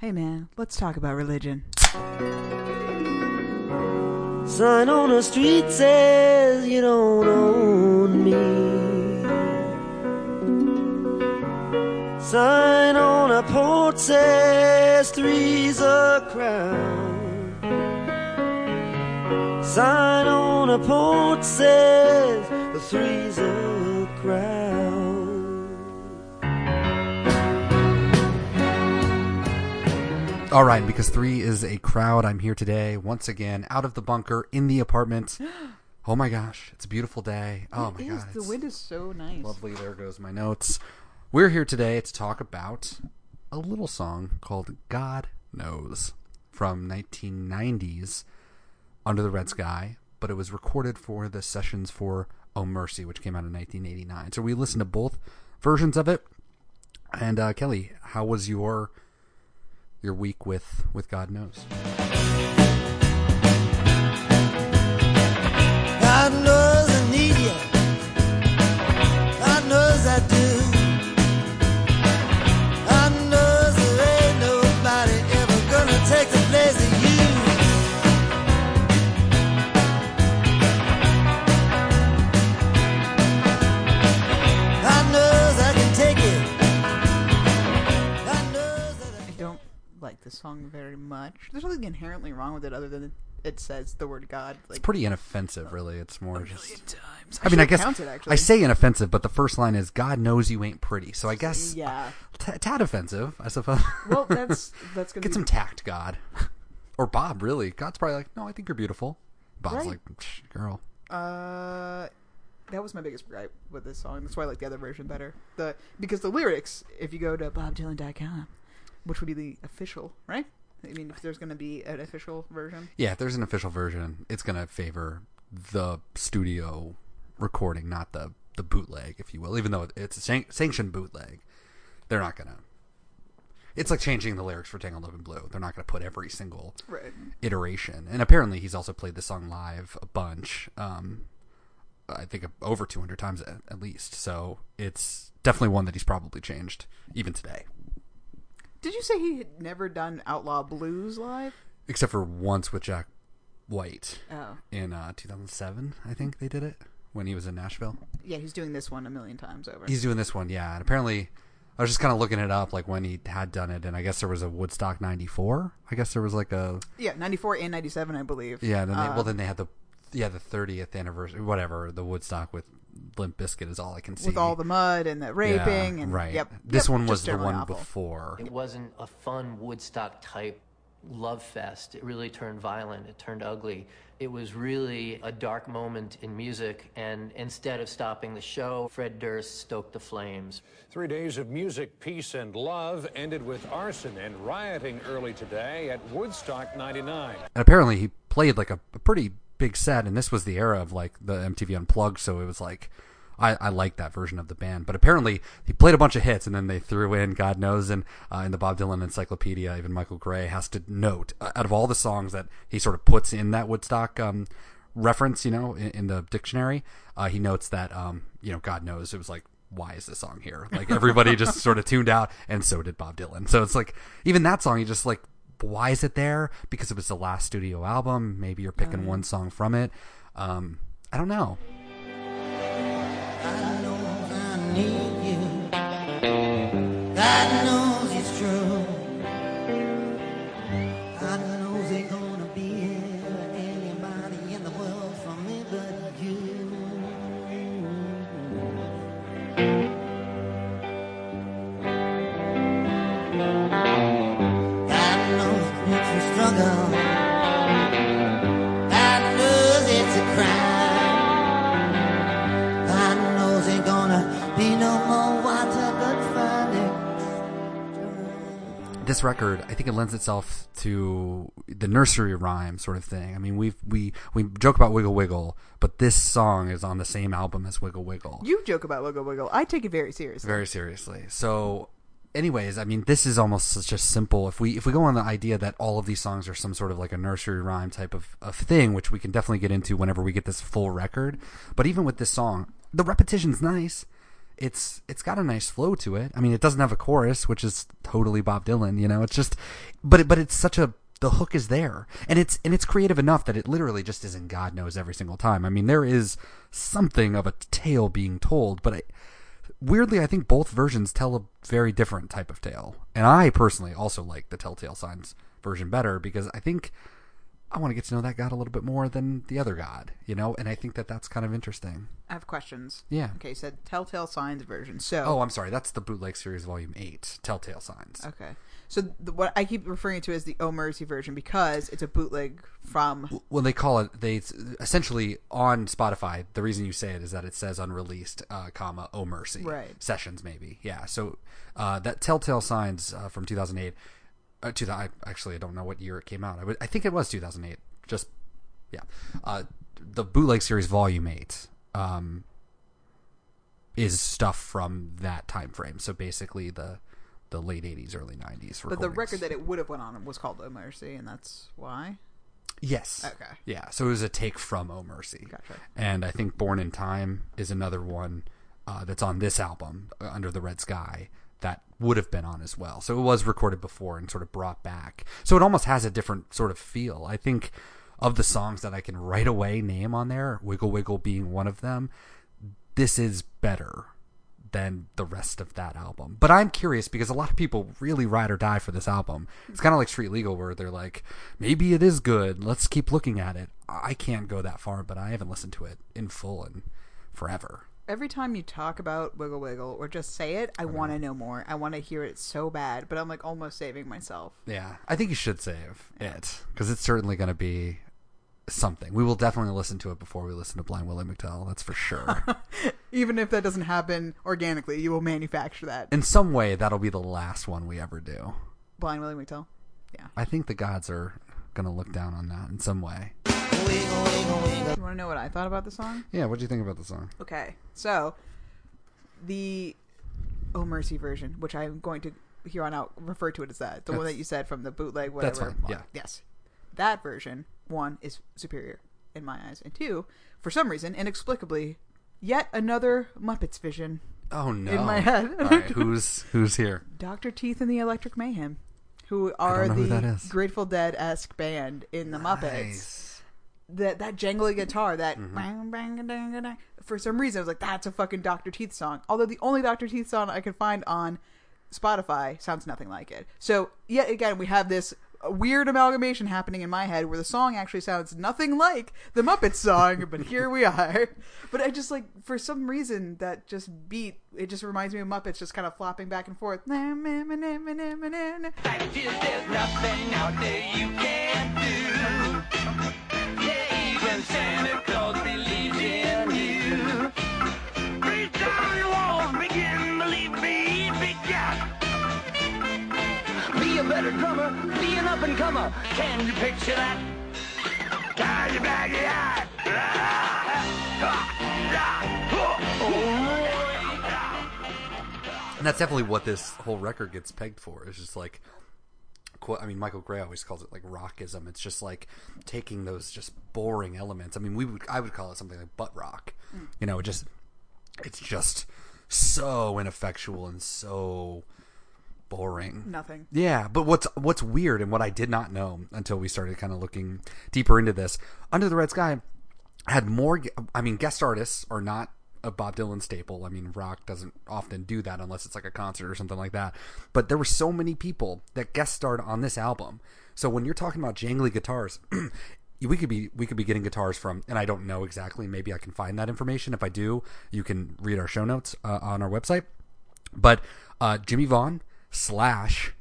Hey man, let's talk about religion. Sign on the street says you don't own me. Sign on a porch says three's a crowd. Sign on a porch says the three's a crowd. All right, because three is a crowd, I'm here today once again out of the bunker in the apartment. Oh my gosh, it's a beautiful day. Oh my It is. god, The it's wind is so nice. lovely. There goes my notes. We're here today to talk about a little song called "God Knows" from 1990s Under the Red Sky, but it was recorded for the sessions for Oh Mercy, which came out in 1989. So we listened to both versions of it. And uh, Kelly, how was your your week with with God Knows? It other than it says the word God like It's pretty inoffensive, really. It's more just. times. I mean, I guess count it, actually. I say inoffensive, but the first line is "God knows you ain't pretty," so I guess yeah. t- tad offensive, I suppose. Well, that's that's gonna get be, some tact, God, or Bob. Really, God's probably like, "No, I think you're beautiful." Bob's Right. like, "Psh, "Girl, Uh, that was my biggest gripe with this song. That's why I like the other version better. The because the lyrics, if you go to bobdylan.com, which would be the official, right? I mean, if there's going to be an official version, yeah." If there's an official version, it's gonna favor the studio recording, not the the bootleg, if you will. Even though it's a san- sanctioned bootleg, they're not gonna. It's like changing the lyrics for Tangled Up in Blue. They're not going to put every single right? iteration. And apparently, he's also played the song live a bunch. Um, I think over 200 times at, at least. So it's definitely one that he's probably changed even today, Did you say he had never done Outlaw Blues live? except for once with Jack White Oh, in uh, 2007. I think they did it when he was in Nashville. yeah, he's doing this one a million times over. He's doing this one, yeah. And apparently, I was just kind of looking it up, like when he had done it, and I guess there was a Woodstock '94. I guess there was like a yeah, ninety four and ninety seven, I believe. Yeah, then they, Uh, well then they had the yeah the thirtieth anniversary, whatever the Woodstock with Limp Bizkit is all I can see with all the mud and the Yeah, raping and right. Yep, This yep, one was the one awful. before. It wasn't a fun Woodstock type love fest. It really turned violent. It turned ugly. It was really a dark moment in music, and instead of stopping the show, Fred Durst stoked the flames. Three days of music, peace, and love ended with arson and rioting early today at Woodstock 99. And apparently he played like a, a pretty big set, and this was the era of like the MTV Unplugged, so it was like. I, I like that version of the band, but apparently he played a bunch of hits, and then they threw in God knows, and uh, in the Bob Dylan Encyclopedia, even Michael Gray has to note uh, out of all the songs that he sort of puts in that Woodstock um, reference, you know, in, in the dictionary, uh, he notes that um, you know God knows it was like why is this song here? Like everybody just sort of tuned out, and so did Bob Dylan. So it's like even that song, he just like why is it there? Because it was the last studio album. Maybe you're picking one song from it. Um, I don't know. God knows I This record, I think it lends itself to the nursery rhyme sort of thing. I mean, we we we joke about Wiggle Wiggle, but this song is on the same album as Wiggle Wiggle. You joke about Wiggle Wiggle. I take it very seriously. very seriously. So, anyways, I mean, this is almost such a simple. If we if we go on the idea that all of these songs are some sort of like a nursery rhyme type of, of thing, which we can definitely get into whenever we get this full record. But even with this song, the repetition's nice. It's it's got a nice flow to it. I mean, it doesn't have a chorus, which is totally Bob Dylan. You know, it's just, but but it's such a the hook is there, and it's and it's creative enough that it literally just isn't God knows every single time. I mean, there is something of a tale being told, but I, weirdly, I think both versions tell a very different type of tale, and I personally also like the Telltale Signs version better because I think I want to get to know that God a little bit more than the other God, you know, and I think that that's kind of interesting. I have questions. Yeah. Okay, you said Telltale Signs version. So Oh, I'm sorry. That's the Bootleg Series Volume 8, Telltale Signs. Okay. So the, what I keep referring to as the Oh Mercy version because it's a bootleg from Well, they call it, they essentially on Spotify, the reason you say it is that it says unreleased, uh, comma, Oh Mercy. Right. Sessions, maybe. Yeah. So uh, that Telltale Signs uh, from 2008, uh, to the, I, actually, I don't know what year it came out. I, would, I think it was 2008. Just, yeah. Uh, the Bootleg Series Volume 8. Um, is stuff from that time frame. So basically the the late 80s early 90s but the record that it would have went on was called Oh Mercy and that's why. yes Okay. yeah so it was a take from oh mercy Gotcha. and i think born in time is another one uh, that's on this album uh, under the red sky that would have been on as well so it was recorded before and sort of brought back so it almost has a different sort of feel i think of the songs that i can right away name on there wiggle wiggle being one of them this is better than the rest of that album. But I'm curious because a lot of people really ride or die for this album. It's kind of like Street Legal where they're like, maybe it is good. Let's keep looking at it. I can't go that far, but I haven't listened to it in full and forever. Every time you talk about Wiggle Wiggle or just say it, I want to know more. I want to hear it so bad, but I'm like almost saving myself. Yeah, I think you should save it because it's certainly going to be something. We will definitely listen to it before we listen to Blind Willie McTell. That's for sure. Even if that doesn't happen organically, you will manufacture that. in some way, that'll be the last one we ever do. Blind Willie McTell. Yeah. I think the gods are going to look down on that in some way. You want to know what I thought about the song? Yeah, what do you think about the song? Okay, so the Oh Mercy version, which I'm going to here on out refer to it as that, the one that you said from the bootleg, whatever. That's fine, yeah. Yes, that version one is superior in my eyes, and two, for some reason, inexplicably, yet another Muppets vision. Oh no! In my head. All right, who's who's here? Doctor Teeth and the Electric Mayhem, who are who the. Grateful Dead esque band in the Muppets. That that jangly guitar, that Mm-hmm. bang, bang, dang, dang, dang. for some reason I was like, that's a fucking Doctor Teeth song. Although the only Doctor Teeth song I could find on Spotify sounds nothing like it. So yet again, we have this weird amalgamation happening in my head where the song actually sounds nothing like the Muppets song, but here we are. But I just like for some reason that just beat it just reminds me of Muppets just kind of flopping back and forth. Fact is, there's nothing out there you can't do. An up and. Can you picture that? Tie your baggy hat. And that's definitely what this whole record gets pegged for. It's just like, I mean, Michael Gray always calls it like rockism. It's just like taking those just boring elements. I mean, we would, I would call it something like butt rock. Mm. You know, it just, it's just so ineffectual and so boring. Nothing. Yeah, but what's what's weird and what I did not know until we started kind of looking deeper into this, Under the Red Sky had more. I mean, guest artists are not a Bob Dylan staple. I mean, rock doesn't often do that unless it's like a concert or something like that. But there were so many people that guest starred on this album. So when you're talking about jangly guitars. We could be we could be getting guitars from, and I don't know exactly. Maybe I can find that information. If I do, you can read our show notes uh, on our website. But uh, Jimmie Vaughan, Slash,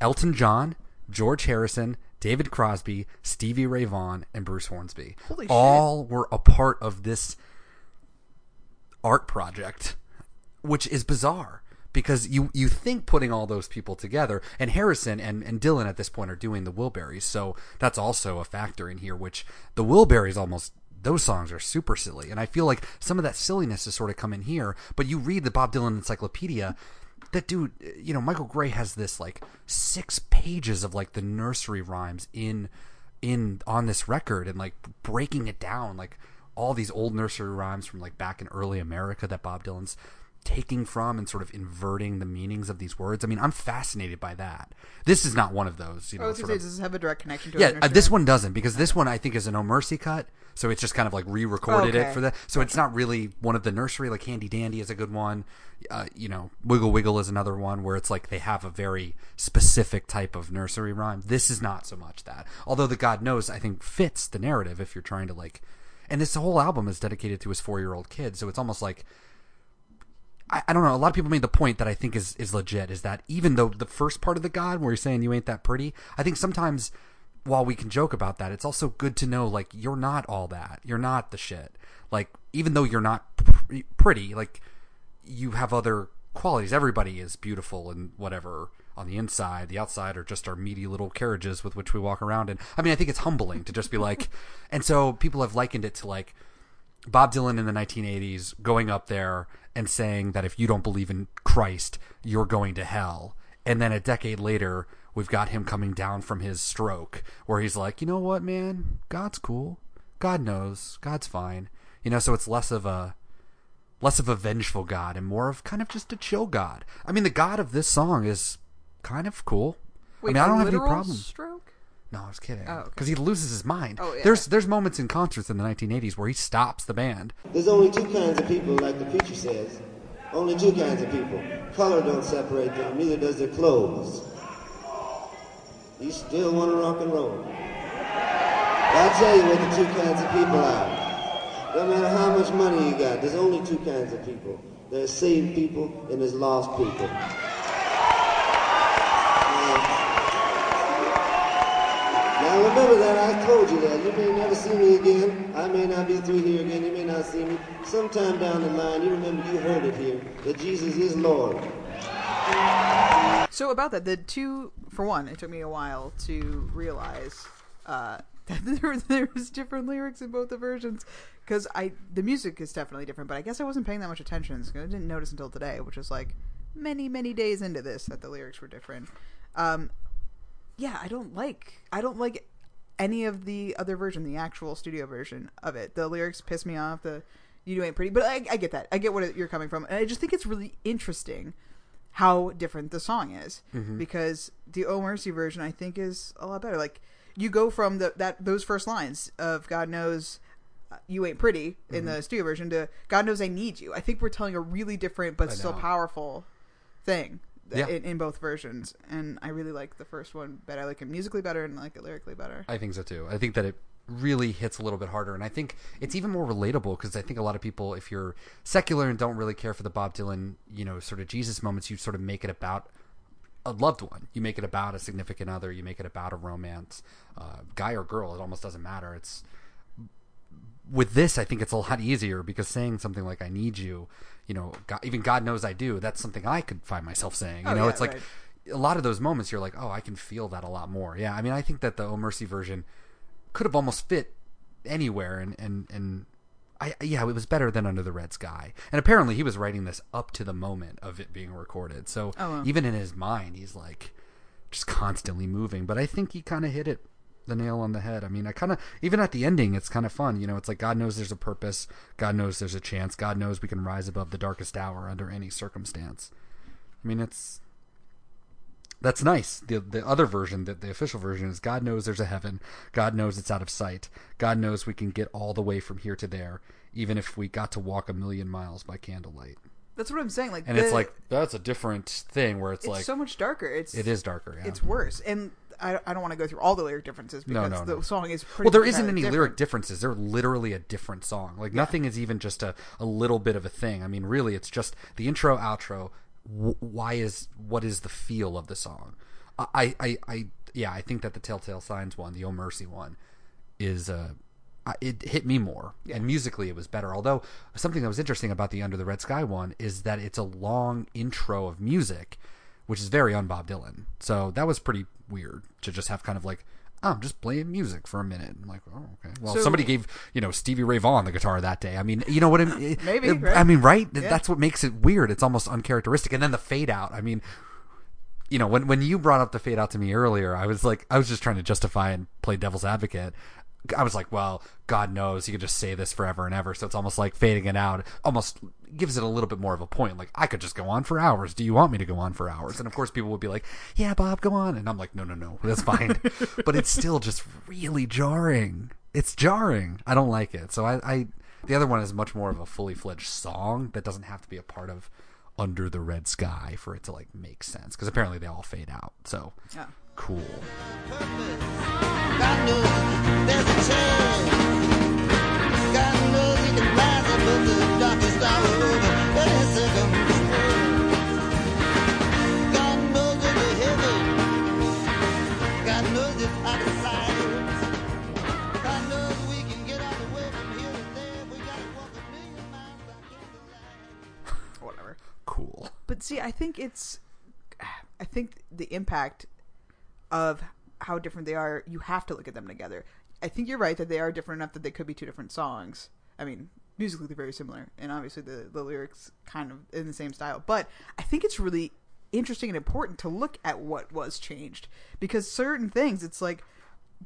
Elton John, George Harrison, David Crosby, Stevie Ray Vaughan, and Bruce Hornsby Holy shit. all were a part of this art project, which is bizarre because you you think putting all those people together and Harrison and, and Dylan at this point are doing the Wilburys, so that's also a factor in here. Which the Wilburys almost those songs are super silly, and I feel like some of that silliness has sort of come in here. But you read the Bob Dylan Encyclopedia. That dude, you know, Michael Gray has this like six pages of like the nursery rhymes in in on this record and like breaking it down like all these old nursery rhymes from like back in early America that Bob Dylan's taking from and sort of inverting the meanings of these words. I mean, I'm fascinated by that. This is not one of those. You know, sort say, of- does this have a direct connection to? yeah, uh, this one doesn't because this one I think is an Oh Mercy cut, so it's just kind of like re-recorded it for that. So it's not really one of the nursery. Like Handy Dandy is a good one. Uh, you know, Wiggle Wiggle is another one where it's like they have a very specific type of nursery rhyme. This is not so much that. Although the God knows I think fits the narrative if you're trying to like, and this whole album is dedicated to his four-year-old kid, so it's almost like I, I don't know. A lot of people made the point that I think is is legit is that even though the first part of the God where he's saying you ain't that pretty, I think sometimes while we can joke about that, it's also good to know like you're not all that. You're not the shit. Like even though you're not pr- pretty, like you have other qualities. Everybody is beautiful and whatever on the inside. The outside are just our meaty little carriages with which we walk around. And I mean, I think it's humbling to just be like, and so people have likened it to like Bob Dylan in the 1980s going up there and saying that if you don't believe in Christ, you're going to hell. And then a decade later, we've got him coming down from his stroke where he's like, you know what, man? God's cool. God knows. God's fine. You know, so it's less of a less of a vengeful God and more of kind of just a chill God. I mean, the God of this song is kind of cool. Wait, I mean, I a don't have any literal problem. Stroke. No, I was kidding. Oh, okay. Because he loses his mind. Oh, yeah. There's there's moments in concerts in the 1980s where he stops the band. There's only two kinds of people, like the preacher says. Only two kinds of people. Color don't separate them, neither does their clothes. You still want to rock and roll. I'll tell you what the two kinds of people are. No matter how much money you got, there's only two kinds of people. There's saved people and there's lost people. Now remember that I told you that. You may never see me again. I may not be through here again. You may not see me. Sometime down the line, you remember you heard it here that Jesus is Lord. So about that, the two for one, it took me a while to realize uh, that there was, different lyrics in both the versions because I the music is definitely different, but I guess I wasn't paying that much attention. So I didn't notice until today, which was like many many days into this that the lyrics were different. Um, yeah, I don't like I don't like any of the other version, the actual studio version of it. The lyrics piss me off. The you ain't pretty, but I, I get that. I get what you're coming from, and I just think it's really interesting how different the song is because the Oh Mercy version I think is a lot better. Like you go from the that those first lines of God knows uh, you ain't pretty in the studio version to God knows I need you. I think we're telling a really different but still powerful thing Yeah. in, in both versions, and I really like the first one better. I like it musically better and I like it lyrically better. I think so too. I think that it really hits a little bit harder, and I think it's even more relatable because I think a lot of people, if you're secular and don't really care for the Bob Dylan, you know, sort of Jesus moments, you sort of make it about a loved one. You make it about a significant other. You make it about a romance, uh, guy or girl. It almost doesn't matter. It's with this, I think it's a lot easier because saying something like "I need you," you know, God, even God knows I do. That's something I could find myself saying. You Oh, know, yeah, it's like right. a lot of those moments. You're like, oh, I can feel that a lot more. Yeah, I mean, I think that the Oh Mercy version could have almost fit anywhere, and and and I yeah, it was better than Under the Red Sky. And apparently, he was writing this up to the moment of it being recorded. So Oh, wow. even in his mind, he's like just constantly moving. But I think he kind of hit it the nail on the head. I mean, I kind of even at the ending, it's kind of fun. You know, it's like God knows there's a purpose. God knows there's a chance. God knows we can rise above the darkest hour under any circumstance. I mean, it's that's nice. The the other version, the, the official version, is God knows there's a heaven. God knows it's out of sight. God knows we can get all the way from here to there, even if we got to walk a million miles by candlelight. That's what I'm saying. Like, And the- it's like that's a different thing where it's, it's like so much darker. It's it is darker. Yeah. It's worse, and I, I don't want to go through all the lyric differences because no, the no. song is pretty. well, there isn't any different. lyric differences. They're literally a different song. Like nothing is even just a, a little bit of a thing. I mean, really, it's just the intro, outro. Why is what is the feel of the song? I, I, I, yeah, I think that the Telltale Signs one, the Oh Mercy one, is uh, it hit me more, and musically it was better. Although something that was interesting about the Under the Red Sky one is that it's a long intro of music, which is very un Bob Dylan. So that was pretty weird to just have kind of like. Oh, I'm just playing music for a minute. I'm like, oh, okay. Well, So- somebody gave you know Stevie Ray Vaughan the guitar that day. I mean, you know what I mean? Maybe, Uh, right? I mean, right? Yeah. That's what makes it weird. It's almost uncharacteristic. And then the fade out. I mean, you know, when when you brought up the fade out to me earlier, I was like, I was just trying to justify and play devil's advocate. I was like, well, God knows you could just say this forever and ever. So it's almost like fading it out almost gives it a little bit more of a point. Like, I could just go on for hours. Do you want me to go on for hours? And of course, people would be like, yeah, Bob, go on. And I'm like, no, no, no, that's fine. but it's still just really jarring. It's jarring. I don't like it. So I, I, the other one is much more of a fully fledged song that doesn't have to be a part of Under the Red Sky for it to like make sense. Because apparently they all fade out. So Yeah. cool. God knows there's a chance. God knows he can rise above the darkest hour over any circumstance. God knows there's a heaven. God knows it's out of sight. God knows we can get out the way from here and there. We gotta walk a million miles by candlelight. Whatever. Cool. But see, I think it's, I think the impact of how different they are, you have to look at them together. I think you're right that they are different enough that they could be two different songs. I mean, musically they're very similar, and obviously the the lyrics kind of in the same style. But I think it's really interesting and important to look at what was changed because certain things, it's like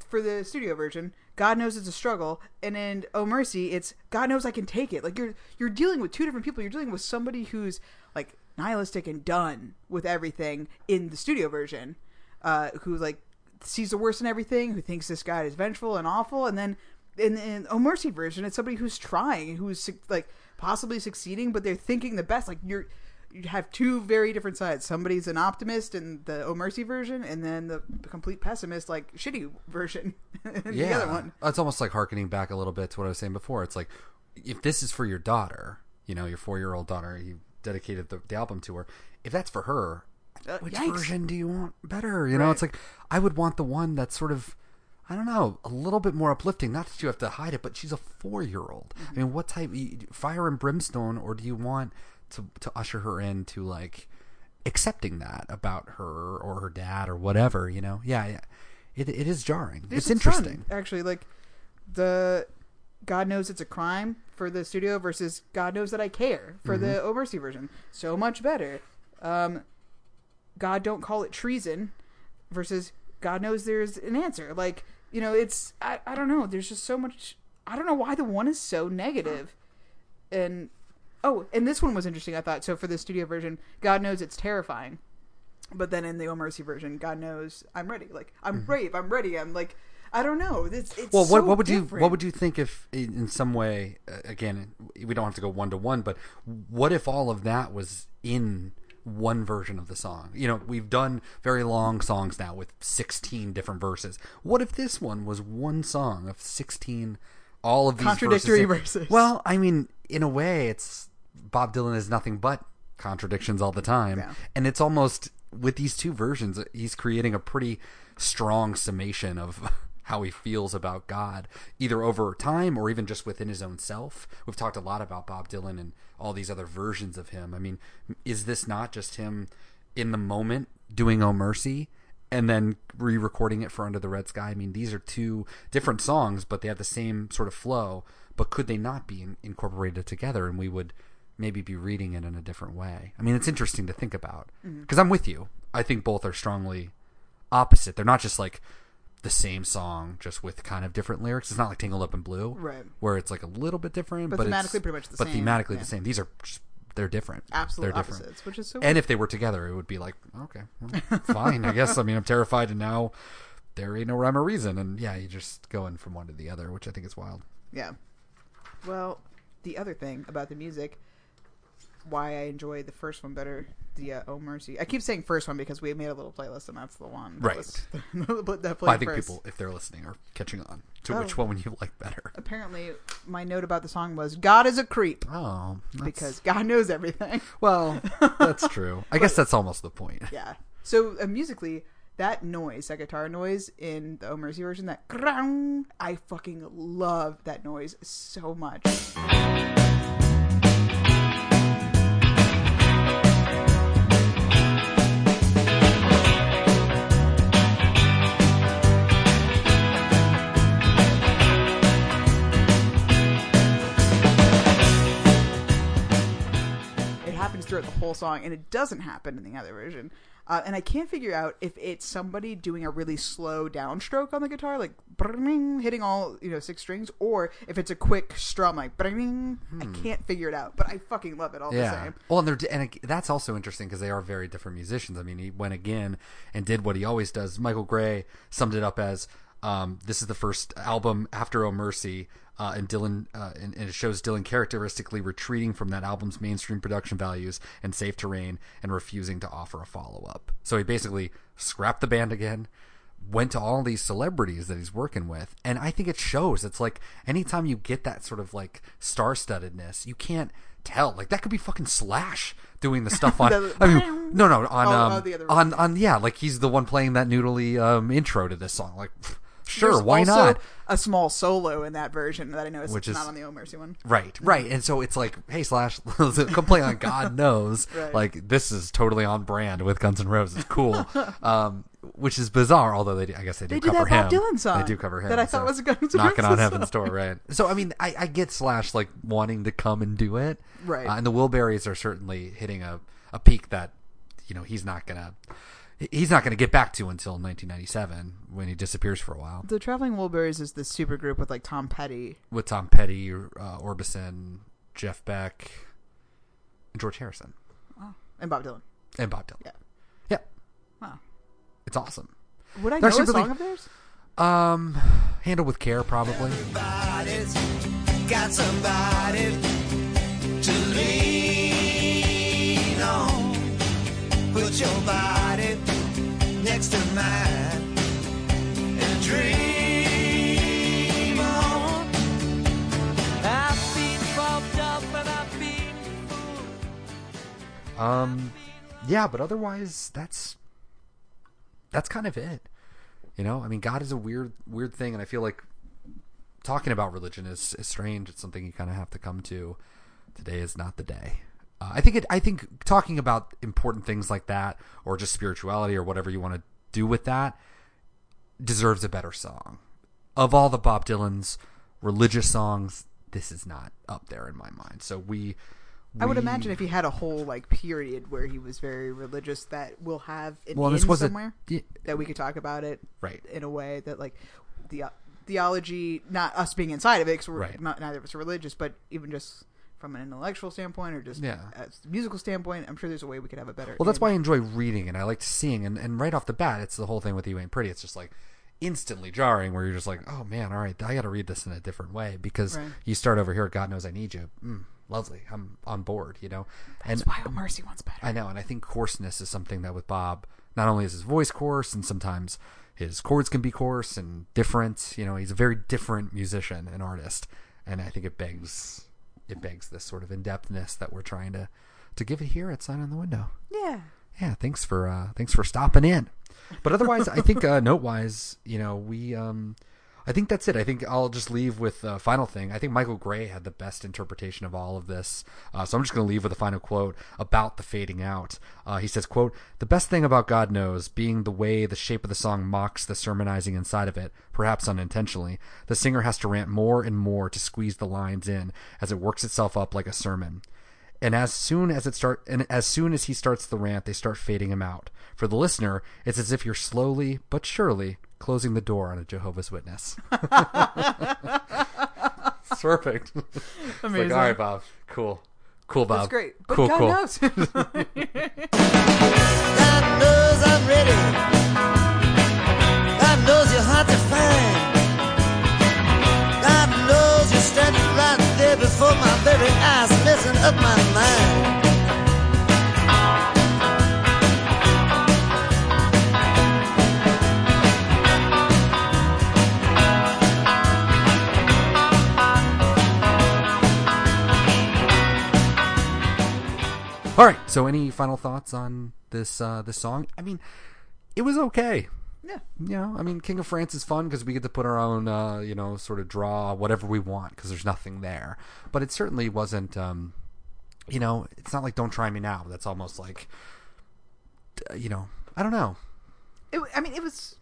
for the studio version, God knows it's a struggle, and in Oh Mercy, it's God knows I can take it. Like you're you're dealing with two different people. You're dealing with somebody who's like nihilistic and done with everything in the studio version, uh, who like sees the worst in everything, who thinks this guy is vengeful and awful, and then in in Oh Mercy version, it's somebody who's trying, who's like possibly succeeding, but they're thinking the best. Like you're you have two very different sides. Somebody's an optimist in the Oh Mercy version, and then the complete pessimist, like shitty version, in the other one. It's almost like harkening back a little bit to what I was saying before. It's like if this is for your daughter, you know, your four year old daughter, you dedicated the, the album to her. If that's for her, Uh, which yikes. version do you want better? You know, Right. it's like I would want the one that's sort of I don't know, a little bit more uplifting. Not that you have to hide it, but she's a four year old. Mm-hmm. I mean, what type? Fire and brimstone, or do you want to to usher her into like accepting that about her or her dad or whatever? You know, yeah, yeah. It it is jarring. It's ton, interesting. actually. Like the God knows it's a crime for the studio versus God knows that I care for the Mm-hmm. Oh Mercy version. So much better. Um, God don't call it treason versus God knows there's an answer. Like you know, it's I, I don't know. There's just so much. I don't know why the one is so negative. And oh, and this one was interesting. I thought so for the studio version. God knows it's terrifying. But then in the Oh Mercy version, God knows I'm ready. Like I'm brave. I'm ready. I'm like I don't know. It's, it's Mm-hmm. Well, what so what would you what would you think if in in some way uh, again we don't have to go one to one, but what if all of that was in one version of the song? You know, we've done very long songs now with sixteen different verses. What if this one was one song of sixteen? All of these Contradictory verses. verses. Well, I mean, in a way, it's Bob Dylan is nothing but contradictions all the time, Yeah. and it's almost with these two versions, he's creating a pretty strong summation of how he feels about God, either over time or even just within his own self. We've talked a lot about Bob Dylan and all these other versions of him. I mean, is this not just him in the moment doing Oh Mercy? And then re-recording it for Under the Red Sky. I mean, these are two different songs, but they have the same sort of flow. But could they not be in- incorporated together, and we would maybe be reading it in a different way? I mean, it's interesting to think about mm-hmm. because I'm with you. I think both are strongly opposite. They're not just like the same song, just with kind of different lyrics. It's not like Tangled Up in Blue, Right. Where it's like a little bit different, But but, thematically it's, pretty much the but same, But thematically yeah. the same. These are just, they're different. Absolutely, they're different. opposites, which is so And if they were together, it would be like okay, well, fine. I guess. I mean, I'm terrified, and now there ain't no rhyme or reason. And yeah, you're just going from one to the other, which I think is wild. Yeah. Well, the other thing about the music, why I enjoy the first one better, the uh, Oh Mercy. I keep saying first one because we made a little playlist and that's the one. that Right. was- that Well, I think first. people, if they're listening, are catching on to Oh. which one you like better. Apparently, my note about the song was God is a creep Oh, that's- because God knows everything. well, that's true. I guess that's almost the point. Yeah. So uh, musically, that noise, that guitar noise in the Oh Mercy version, that I fucking love that noise so much. Throughout the whole song, and it doesn't happen in the other version. Uh, and I can't figure out if it's somebody doing a really slow downstroke on the guitar, like hitting all you know six strings, or if it's a quick strum, like brrrring. I can't figure it out, but I fucking love it all the Hmm. Same. Well, and they're and that's also interesting because they are very different musicians. I mean, he went again and did what he always does. Michael Gray summed it up as um, this is the first album after Oh Mercy. Uh, and Dylan, uh, and, and it shows Dylan characteristically retreating from that album's mainstream production values and safe terrain, and refusing to offer a follow up. So he basically scrapped the band again, went to all these celebrities that he's working with and i think it shows. It's like anytime you get that sort of like star-studdedness you can't tell. Like that could be fucking slash doing the stuff on The- i mean no no on Oh, um oh, on on yeah like he's the one playing that noodly um intro to this song. Like pff, sure There's why not A small solo in that version that I know is Which is- not on the Oh Mercy one. Right, right, and so it's like, hey, Slash, come play on God knows, Right. like this is totally on brand with Guns N' Roses, cool, um, which is bizarre. Although they, do, I guess they do They did cover that Bob him. Dylan song They do cover him that I thought was a Guns N' knocking on Roses heaven's song. door, right? So I mean, I, I get Slash like wanting to come and do it, Right. Uh, and the Wilburys are certainly hitting a a peak that you know he's not gonna. He's not going to get back to until 1997 when he disappears for a while The Traveling Wilburys is this super group with like Tom Petty. with Tom Petty, uh, Orbison, Jeff Beck, and George Harrison, And Bob Dylan. and Bob Dylan. Yeah. Yeah, Wow. it's awesome. Would I They're know a actually really- song of theirs? Um, handled with care, probably. Somebody's got somebody to lean on. Put your body next to mine and dream on. I've been bumped up and I've been fooled. Um, yeah, but otherwise, that's that's kind of it. You know, I mean, God is a weird, weird thing, and I feel like talking about religion is, is strange. It's something you kind of have to come to. Today is not the day. I think it. I think talking about important things like that, or just spirituality, or whatever you want to do with that, deserves a better song. Of all the Bob Dylan's religious songs, this is not up there in my mind. So we. I would imagine if he had a whole like period where he was very religious, that we'll have an Well, this wasn't- somewhere y- that we could talk about it Right. in a way that like the theology, not us being inside of it, because we're Right. not neither of us are religious, but even just from an intellectual standpoint or just Yeah. a musical standpoint, I'm sure there's a way we could have a better. Well, that's why I enjoy reading and I like seeing. And, and right off the bat, it's the whole thing with You Ain't Pretty. It's just like instantly jarring where you're just like, oh man, all right, I got to read this in a different way because Right. you start over here, God knows I need you. Mm, lovely. I'm on board, you know? That's and why Oh Mercy one's better. I know. And I think coarseness is something that with Bob, not only is his voice coarse and sometimes his chords can be coarse and different, you know, he's a very different musician and artist. And I think it begs, it begs this sort of in-depthness that we're trying to, to give it here at Sign on the Window yeah. yeah, thanks for uh, thanks for stopping in. But otherwise, I think uh, note wise, you know, we um, I think that's it. I think I'll just leave with a final thing. I think Michael Gray had the best interpretation of all of this. Uh, so I'm just going to leave with a final quote about the fading out. Uh, he says, "quote The best thing about God knows, being the way the shape of the song mocks the sermonizing inside of it, perhaps unintentionally, the singer has to rant more and more to squeeze the lines in as it works itself up like a sermon." and as soon as it start and as soon as he starts the rant they start fading him out for the listener it's as if you're slowly but surely closing the door on a jehovah's witness it's perfect It's like Amazing. all right bob cool cool bob That's great. But cool God cool knows. God knows I'm ready. God knows you're hard to find. God knows you're standing right there before my very eyes, messing up my mind. All right so any final thoughts on this uh this song i mean it was okay yeah. you know, I mean, King of France is fun because we get to put our own, uh, you know, sort of draw whatever we want because there's nothing there. But it certainly wasn't, um, you know, it's not like Don't Try Me Now. That's almost like, uh, you know, I don't know. It, I mean, it was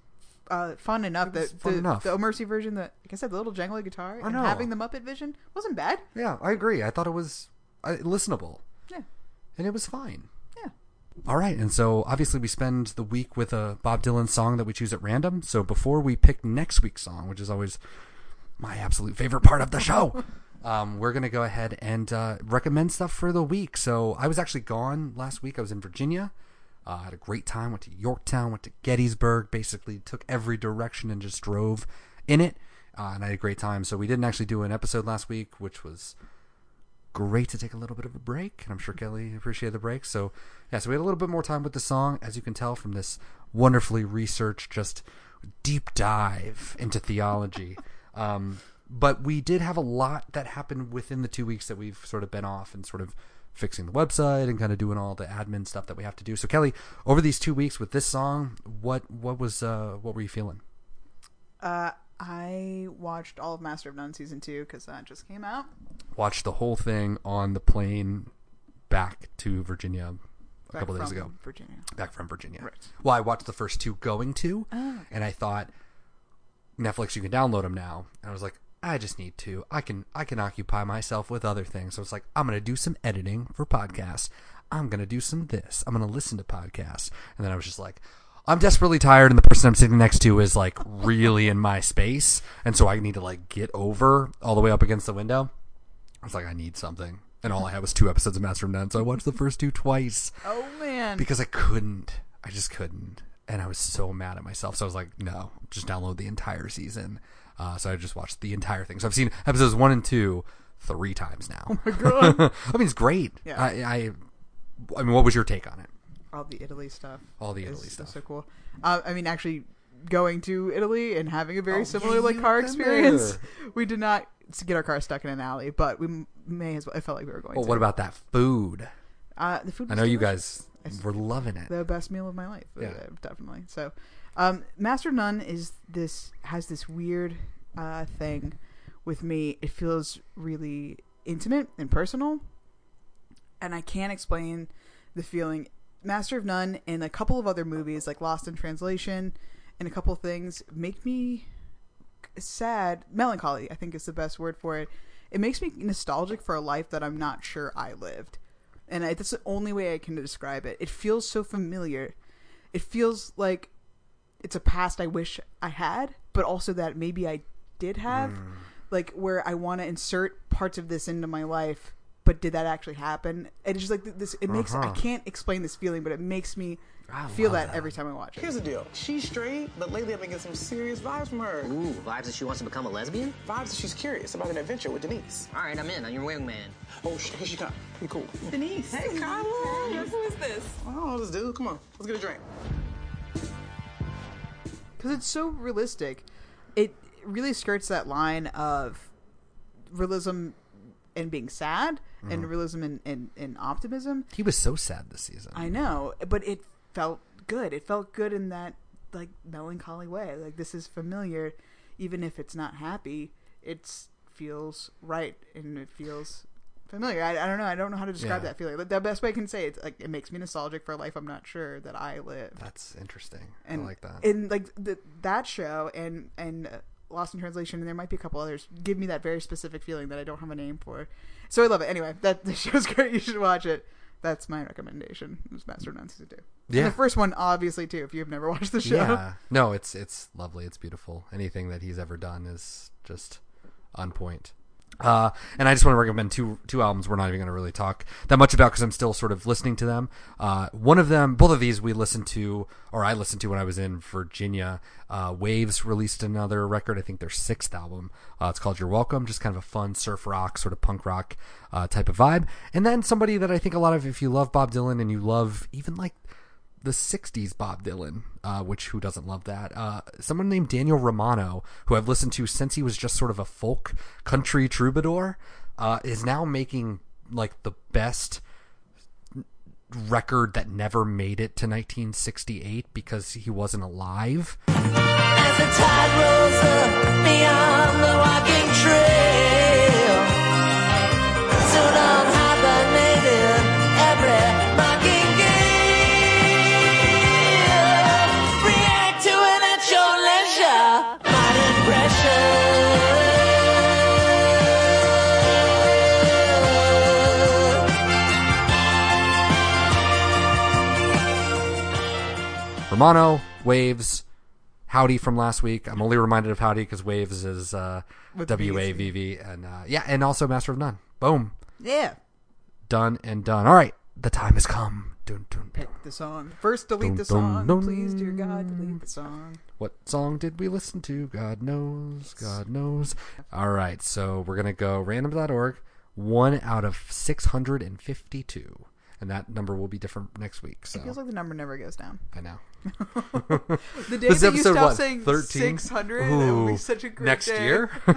uh, fun enough that fun the, enough. the Oh Mercy version, the like I said, the little jangly guitar and having the Muppet vision wasn't bad. Yeah, I agree. I thought it was uh, listenable. And it was fine. Yeah. All right, and so obviously we spend the week with a Bob Dylan song that we choose at random. So before we pick next week's song, which is always my absolute favorite part of the show, um, we're gonna go ahead and uh, recommend stuff for the week. So I was actually gone last week. I was in Virginia. Uh, had a great time. Went to Yorktown. Went to Gettysburg. Basically, took every direction and just drove in it. Uh, and I had a great time. So we didn't actually do an episode last week, which was great to take a little bit of a break, and I'm sure Kelly appreciated the break. So, yeah, so we had a little bit more time with the song, as you can tell from this wonderfully researched, just deep dive into theology. Um, but we did have a lot that happened within the two weeks that we've sort of been off and sort of fixing the website and kind of doing all the admin stuff that we have to do. So, Kelly, over these two weeks with this song, what what was uh, what were you feeling? Uh, I watched all of Master of None season two because that just came out. Watched the whole thing on the plane back to Virginia a Back couple days ago. Virginia. back from Virginia. Right. Well, I watched the first two going to, Oh. and I thought Netflix, you can download them now. And I was like, I just need to. I can I can occupy myself with other things. So it's like I'm gonna do some editing for podcasts. I'm gonna do some this. I'm gonna listen to podcasts. And then I was just like, I'm desperately tired, and the person I'm sitting next to is like really in my space, and so I need to like get over all the way up against the window. I was like, I need something. And all I had was two episodes of Master of None, so I watched the first two twice Oh man. because I couldn't. I just couldn't, and I was so mad at myself. So I was like, no, just download the entire season. Uh, so I just watched the entire thing. So I've seen episodes one and two three times now. Oh my god! I mean, it's great. Yeah. I, I, I mean, what was your take on it? All the Italy stuff. All the Italy so- stuff. So cool. Uh, I mean, actually, going to Italy and having a very Oh, similar yeah, like car experience. there. We did not get our car stuck in an alley, but we may as well. I felt like we were going. Well, to. what about that food? uh, the food? I know you guys were loving it. the best meal of my life. uh, Yeah. definitely. So, um, Master None is this has this weird uh, thing with me. It feels really intimate and personal, and I can't explain the feeling. Master of None and a couple of other movies like Lost in Translation and a couple of things make me sad, melancholy. I think is the best word for it. It makes me nostalgic for a life that I'm not sure I lived, and I, that's the only way I can describe it. It feels so familiar. It feels like it's a past I wish I had, but also that maybe I did have, mm. like where I want to insert parts of this into my life. But did that actually happen? And it's just like this. It makes I Uh-huh. can't explain this feeling, but it makes me I feel that, that. every time I watch it. Here's the deal. She's straight, but lately I've been getting some serious vibes from her. Ooh, vibes that she wants to become a lesbian? Vibes that she's curious about an adventure with Denise. All right, I'm in. I'm your wingman. Oh, sh- here she comes. Pretty cool. Denise. Hey, Kyla. Who is this? Oh, this dude. Come on. Let's get a drink. because it's so realistic. It really skirts that line of realism and being sad, and realism and, and, and optimism. He was so sad this season. I know, but it felt good. It felt good in that like melancholy way. Like this is familiar, even if it's not happy. It feels right, and it feels familiar. I, I don't know. I don't know how to describe Yeah. that feeling. The best way I can say it, like it makes me nostalgic for a life I'm not sure that I live. That's interesting. and I like that. And like the, that show and and uh, Lost in Translation, and there might be a couple others. Give me that very specific feeling that I don't have a name for. So I love it. Anyway, that the show's great. You should watch it. That's my recommendation. It was Master of None season two. And Yeah. the first one, obviously, too. If you've never watched the show, Yeah. No, it's it's lovely. It's beautiful. Anything that he's ever done is just on point. Uh, and I just want to recommend two two albums we're not even going to really talk that much about because I'm still sort of listening to them. Uh, one of them, both of these, we listened to, or I listened to when I was in Virginia. Uh, Wavves released another record, I think their sixth album. Uh, it's called You're Welcome, just kind of a fun surf rock, sort of punk rock uh, type of vibe. And then somebody that I think a lot of, if you love Bob Dylan and you love even like the 60s Bob Dylan, uh, which who doesn't love that? Uh, someone named Daniel Romano, who I've listened to since he was just sort of a folk country troubadour, uh, is now making like the best record that never made it to 1968 because he wasn't alive. Romano, Wavves, Howdy from last week. I'm only reminded of Howdy because Wavves is uh, W A V V, and uh, yeah, and also Master of None. Boom, Yeah. done and done. All right, the time has come. Dun, dun, dun. Pick the song. First, delete the song. Please, dear God, delete the song. What song did we listen to? God knows. God knows. All right, so we're gonna go random.org. One out of six hundred and fifty-two, and that number will be different next week. So It feels like the number never goes down. I know. The day This that you stop what, saying 13? 600, that would be such a great next day. year. oh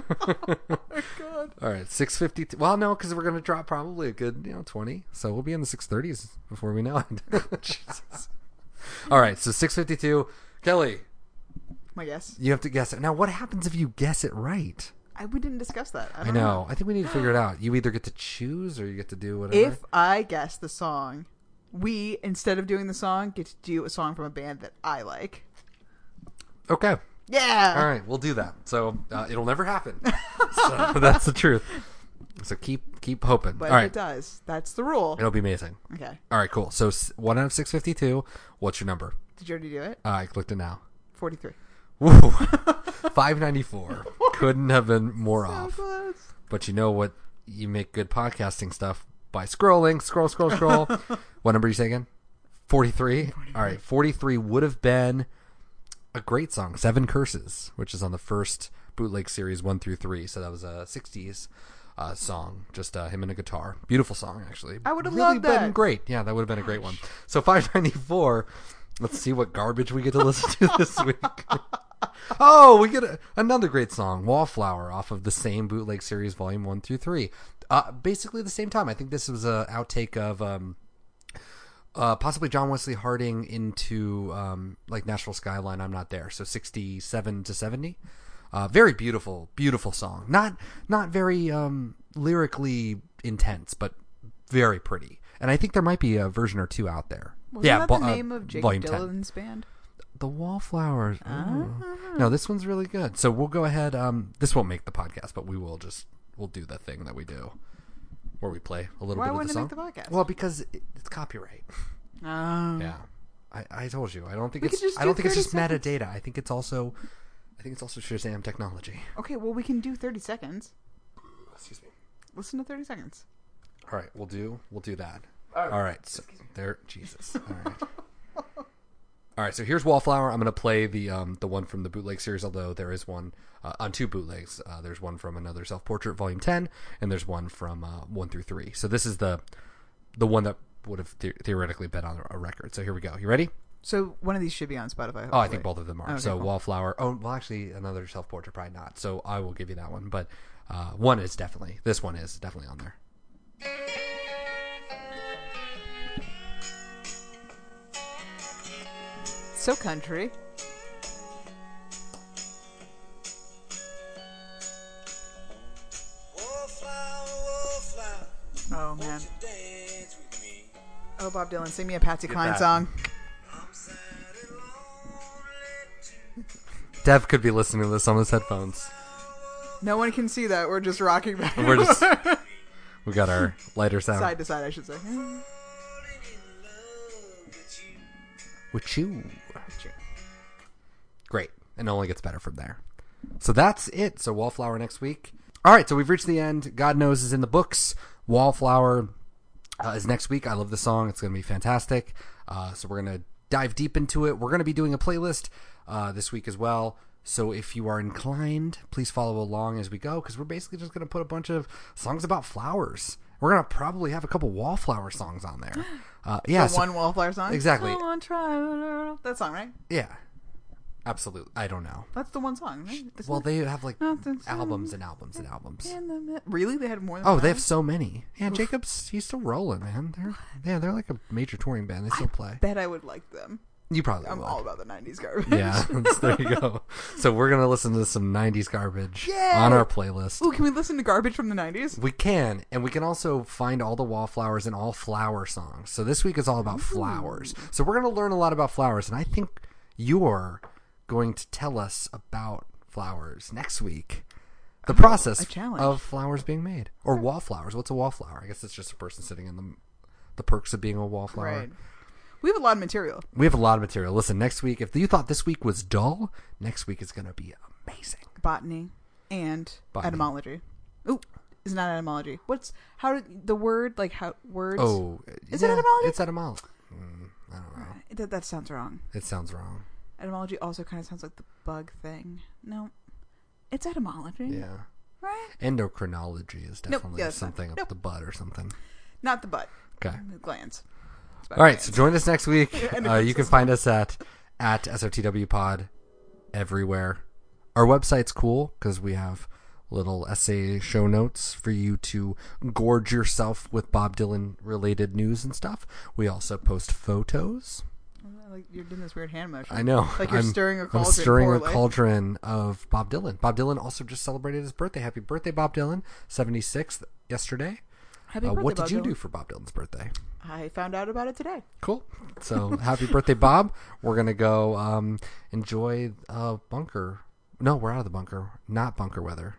my God. All right, six fifty-two. Well, no, because we're gonna drop probably a good, you know, twenty. So we'll be in the six thirties before we know it. Jesus. All right, so six fifty-two. Kelly, My guess. you have to guess it. Now, what happens if you guess it right? I, we didn't discuss that. I, I, don't know. I think we need to figure it out. You either get to choose or you get to do whatever. If I guess the song, we, instead of doing the song, get to do a song from a band that I like. okay. Yeah. All right, we'll do that. So uh, it'll never happen. so that's the truth. So keep keep hoping. But All right, it does. That's the rule. it'll be amazing. Okay. All right, cool. So s- one out of six fifty-two. What's your number? Did you already do it? Uh, I clicked it now. 43. Woo, five ninety-four. Couldn't have been more So off. close. But you know what? You make good podcasting stuff by scrolling, scroll, scroll, scroll. what number are you saying? Forty-three. All right, forty-three would have been a great song, Seven Curses, which is on the first bootleg series one through three. So that was a '60s uh, song, just uh, him and a guitar. Beautiful song, actually. I would have really loved been that. great. Yeah, that would have been a great one. So five ninety-four. Let's see what garbage we get to listen to this week. Oh, we get a, another great song, Wallflower, off of the same bootleg series, volume one through three. Uh, basically the same time. I think this was an outtake of um, uh, possibly John Wesley Harding into um, like Nashville Skyline. I'm not there, so 67 to 70. Uh, very beautiful, beautiful song. Not not very um, lyrically intense, but very pretty. And I think there might be a version or two out there. Wasn't yeah, that vo- the uh, name of Jake volume 10. Band? The Wallflowers. Ah. Ooh. No, this one's really good. So we'll go ahead. Um, this won't make the podcast, but we will just we'll do the thing that we do, where we play a little Why bit of the song. make the podcast? Well, because it, it's copyright. Oh. Yeah, I, I told you. I don't think We it's. I don't do think it's 30 just metadata. I think it's also. I think it's also Shazam technology. Okay, well, we can do 30 seconds. Excuse me. Listen to 30 seconds. All right, we'll do we'll do that. All right, so there, Jesus. All right. All right, so here's Wallflower. I'm going to play the um, the one from the bootleg series, although there is one uh, on two bootlegs. Uh, there's one from another self portrait, volume ten, and there's one from uh, one through three. So this is the the one that would have the- theoretically been on a record. So here we go. You ready? So one of these should be on Spotify. Oh, I think both of them are. Okay, so cool. Wallflower. Oh, well, actually, another self portrait probably not. So I will give you that one, but uh, one is definitely this one is definitely on there. So country. Oh man. Oh Bob Dylan, sing me a Patsy Cline that. song. Dev could be listening to this on his headphones. No one can see that. We're just rocking back. We're just we got our lighter sound. side to side, I should say. with you. Great. And only gets better from there. So that's it. So Wallflower next week. All right, so we've reached the end. God knows is in the books. Wallflower uh, is next week. I love the song. It's going to be fantastic. Uh, so we're going to dive deep into it. We're going to be doing a playlist uh, this week as well. So if you are inclined, please follow along as we go because we're basically just going to put a bunch of songs about flowers. We're to probably have a couple wallflower songs on there. Uh, yeah, the so- one wallflower song. Exactly. Come on, try that song, right? Yeah. Absolutely. I don't know. That's the one song, right? Isn't Well, it? they have like albums and albums and albums. In the mi- really? They had more than Oh, that? they have so many. Yeah, Jacobs, he's still rolling, man. They're yeah, they're like a major touring band. They still play. Bet I would like them. You probably I'm would. all about the '90s garbage. Yeah, there you go. So we're gonna listen to some '90s garbage Yay! on our playlist. Ooh, can we listen to garbage from the '90s? We can, and we can also find all the wallflowers and all flower songs. So this week is all about flowers. So we're going to learn a lot about flowers, and I think you're going to tell us about flowers next week. The oh, process a of flowers being made, or wallflowers. What's a wallflower? I guess it's just a person sitting in the the perks of being a wallflower. Right. We have a lot of material. We have a lot of material. Listen, next week, if you thought this week was dull, next week is going to be amazing. Botany and Botany. etymology. Ooh, it's not etymology. What's how did the word like how words? Oh, is yeah, it etymology? It's etymology. Mm, I don't know. That, that sounds wrong. It sounds wrong. Etymology also kind of sounds like the bug thing. No, it's etymology. Yeah. Right? Endocrinology is Nope, definitely yeah, it's not. something up Nope. the butt or something. Not the butt. Okay. The glands. All right, so join us next week. Uh, you can find us at at SOTW Pod everywhere. Our website's cool because we have little essay show notes for you to gorge yourself with Bob Dylan related news and stuff. We also post photos. Like you're doing this weird hand motion. I know. Like you're I'm- stirring a I'm cauldron. stirring a cauldron of Bob Dylan. Bob Dylan also just celebrated his birthday. Happy birthday, Bob Dylan! Seventy sixth yesterday. Happy Uh, birthday, what did Bob you Dylan. do for Bob Dylan's birthday? I found out about it today. Cool. So happy birthday, Bob. We're gonna go um, enjoy uh, bunker. No, we're out of the bunker. Not bunker weather.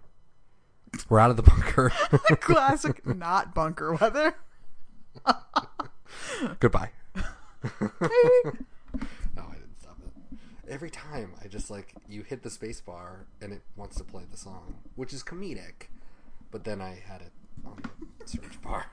We're out of the bunker. Classic, not bunker weather. Goodbye. oh, I didn't stop it. Every time I just like you hit the space bar and it wants to play the song, which is comedic, but then I had it search bar.